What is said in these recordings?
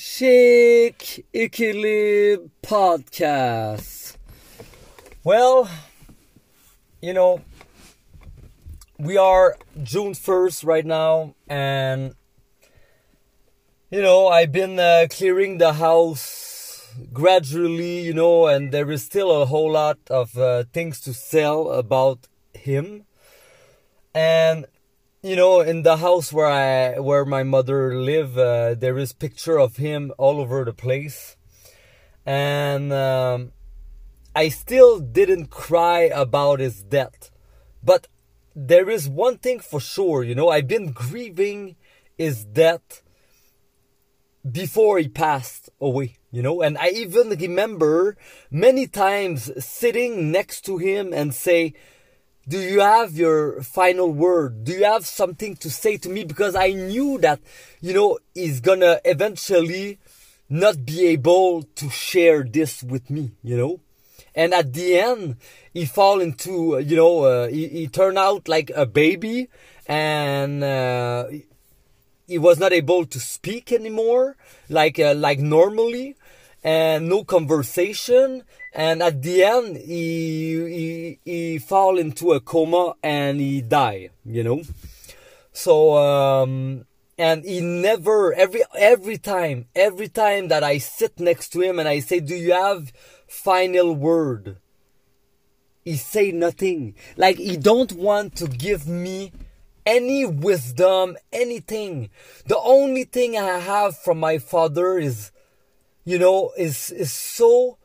Chic Ikili Podcast. Well, you know, we are June 1st right now, and you know, I've been uh, clearing the house gradually, you know, and there is still a whole lot of uh, things to sell about him. And you know, in the house where I where my mother live, uh, there is picture of him all over the place, and um, I still didn't cry about his death, but there is one thing for sure, you know, I've been grieving his death before he passed away, you know, and I even remember many times sitting next to him and say do you have your final word? Do you have something to say to me? Because I knew that, you know, he's gonna eventually not be able to share this with me, you know? And at the end, he fall into, you know, uh, he, he turned out like a baby and, uh, he was not able to speak anymore, like, uh, like normally and no conversation and at the end he he he fall into a coma and he die you know? So um and he never every every time every time that i sit next to him and i say do you have final word? He say nothing. Like he don't want to give me any wisdom anything. The only thing i have from my father is you know is is so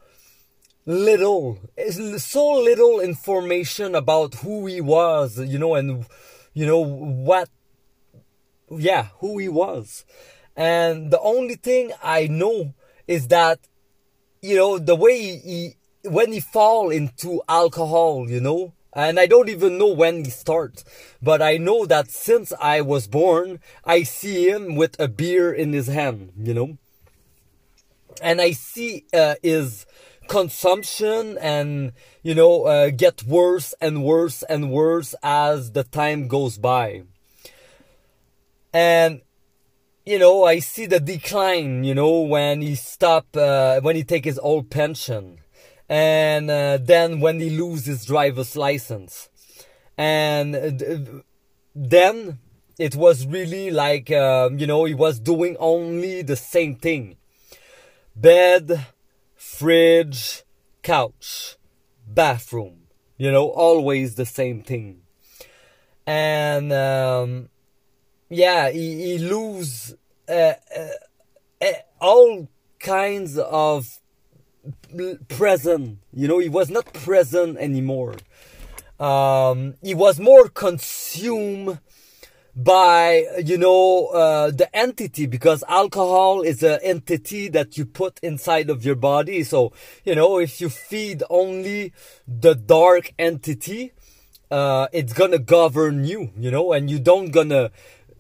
little is so little information about who he was you know and you know what yeah who he was. And the only thing i know is that you know the way he, he when he fall into alcohol you know and I don't even know when he starts, but I know that since I was born, I see him with a beer in his hand, you know, and I see uh, his consumption and you know uh, get worse and worse and worse as the time goes by. And you know i see the decline you know when he stop uh, when he take his old pension and uh, then when he lose his driver's license. And uh, then it was really like um, you know he was doing only the same thing bed fridge, couch, bathroom. You know, always the same thing. And um, yeah, he, he lose uh, uh, all kinds of present. You know, he was not present anymore. Um, he was more consumed by you know uh, the entity because alcohol is an entity that you put inside of your body. So you know if you feed only the dark entity uh, it's gonna govern you you know and you don't gonna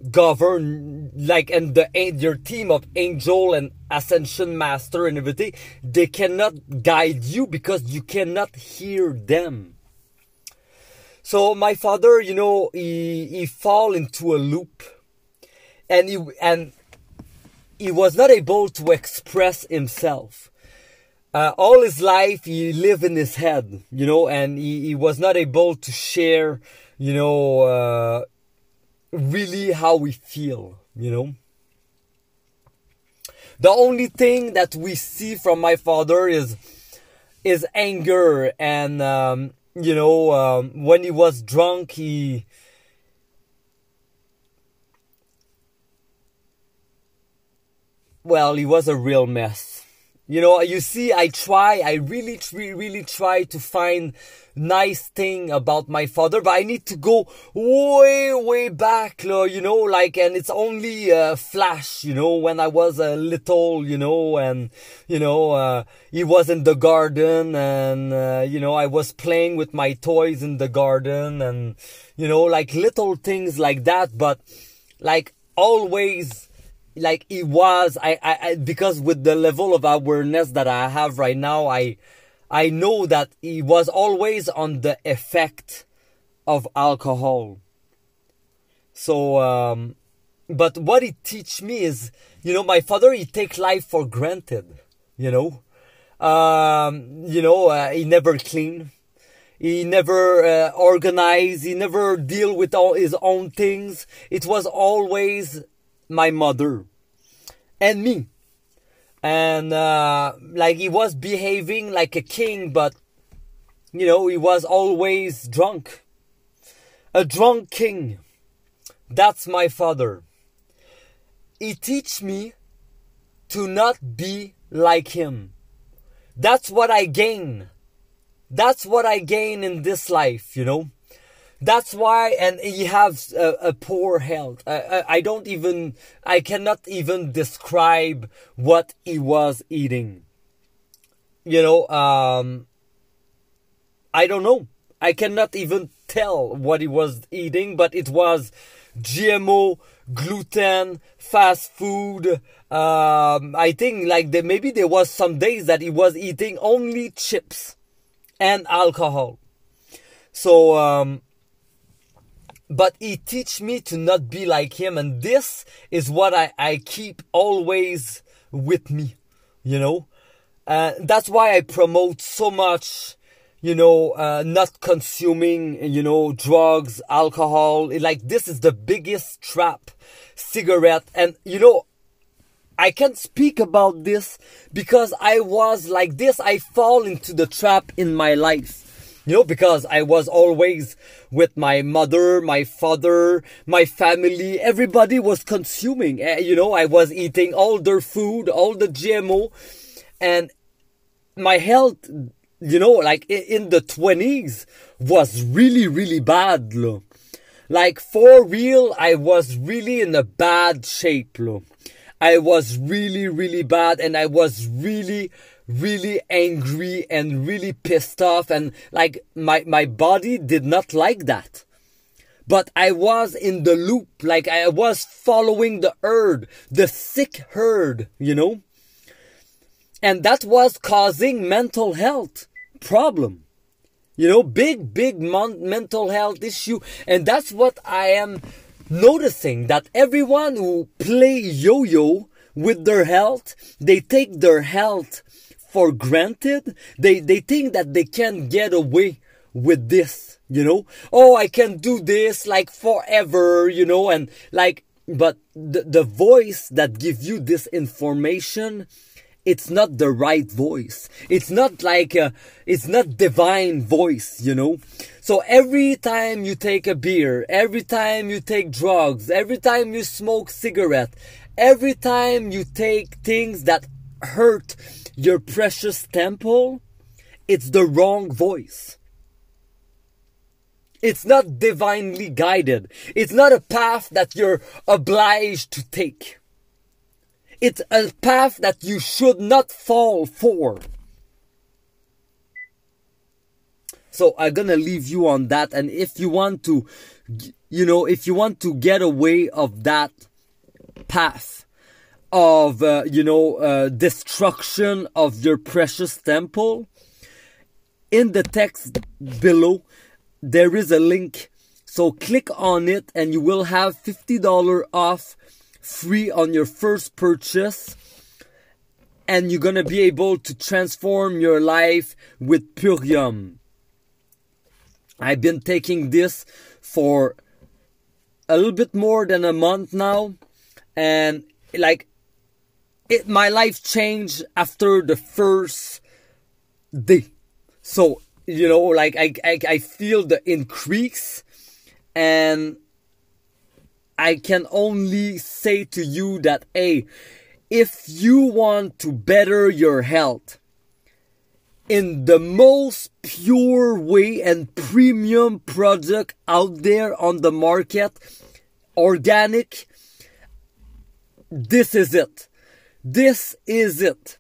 govern like and the your team of angel and ascension master and everything they cannot guide you because you cannot hear them so my father, you know, he he fall into a loop, and he and he was not able to express himself. Uh, all his life he lived in his head, you know, and he, he was not able to share, you know, uh, really how we feel, you know. The only thing that we see from my father is is anger and um, you know, um, when he was drunk, he. Well, he was a real mess. You know, you see, I try, I really, really try to find nice thing about my father, but I need to go way, way back, you know, like, and it's only a flash, you know, when I was a little, you know, and, you know, uh, he was in the garden and, uh, you know, I was playing with my toys in the garden and, you know, like little things like that, but like always, like it was I, I, I because with the level of awareness that I have right now I I know that it was always on the effect of alcohol. So um but what it teach me is, you know, my father he take life for granted, you know, um, you know, uh, he never clean, he never uh, organize, he never deal with all his own things. It was always my mother and me, and uh, like he was behaving like a king, but you know, he was always drunk, a drunk king. That's my father. He teach me to not be like him. That's what I gain. That's what I gain in this life, you know. That's why, and he has a, a poor health. I, I, I don't even, I cannot even describe what he was eating. You know, um, I don't know. I cannot even tell what he was eating, but it was GMO, gluten, fast food. Um, I think like there, maybe there was some days that he was eating only chips and alcohol. So, um, but he teach me to not be like him, and this is what I, I keep always with me, you know. Uh, that's why I promote so much you know, uh, not consuming, you know, drugs, alcohol. Like this is the biggest trap, cigarette. And, you know, I can't speak about this because I was like this. I fall into the trap in my life. You know, because I was always with my mother, my father, my family. Everybody was consuming. Eh, you know, I was eating all their food, all the GMO. And my health you know, like in the 20s was really, really bad. Lo. Like for real, I was really in a bad shape. Lo. I was really, really bad and I was really, really angry and really pissed off and like my, my body did not like that. But I was in the loop, like I was following the herd, the sick herd, you know? And that was causing mental health problem. You know, big, big mon- mental health issue. And that's what I am noticing that everyone who play yo-yo with their health, they take their health for granted. They, they think that they can get away with this, you know? Oh, I can do this like forever, you know, and like, but the, the voice that gives you this information it's not the right voice. It's not like a, it's not divine voice, you know. So every time you take a beer, every time you take drugs, every time you smoke cigarette, every time you take things that hurt your precious temple, it's the wrong voice. It's not divinely guided. It's not a path that you're obliged to take. It's a path that you should not fall for. So I'm gonna leave you on that. And if you want to, you know, if you want to get away of that path of, uh, you know, uh, destruction of your precious temple, in the text below, there is a link. So click on it and you will have $50 off free on your first purchase and you're gonna be able to transform your life with Purium. I've been taking this for a little bit more than a month now, and like it, my life changed after the first day. So you know, like I I, I feel the increase, and I can only say to you that, hey, if you want to better your health in the most pure way and premium product out there on the market, organic, this is it. This is it.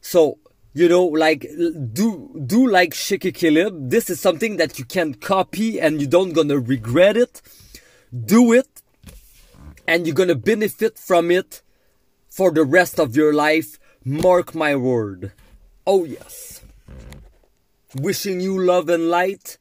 So, you know, like do do like Shiki Kilib. This is something that you can copy and you don't gonna regret it. Do it and you're gonna benefit from it for the rest of your life. Mark my word. Oh, yes. Wishing you love and light.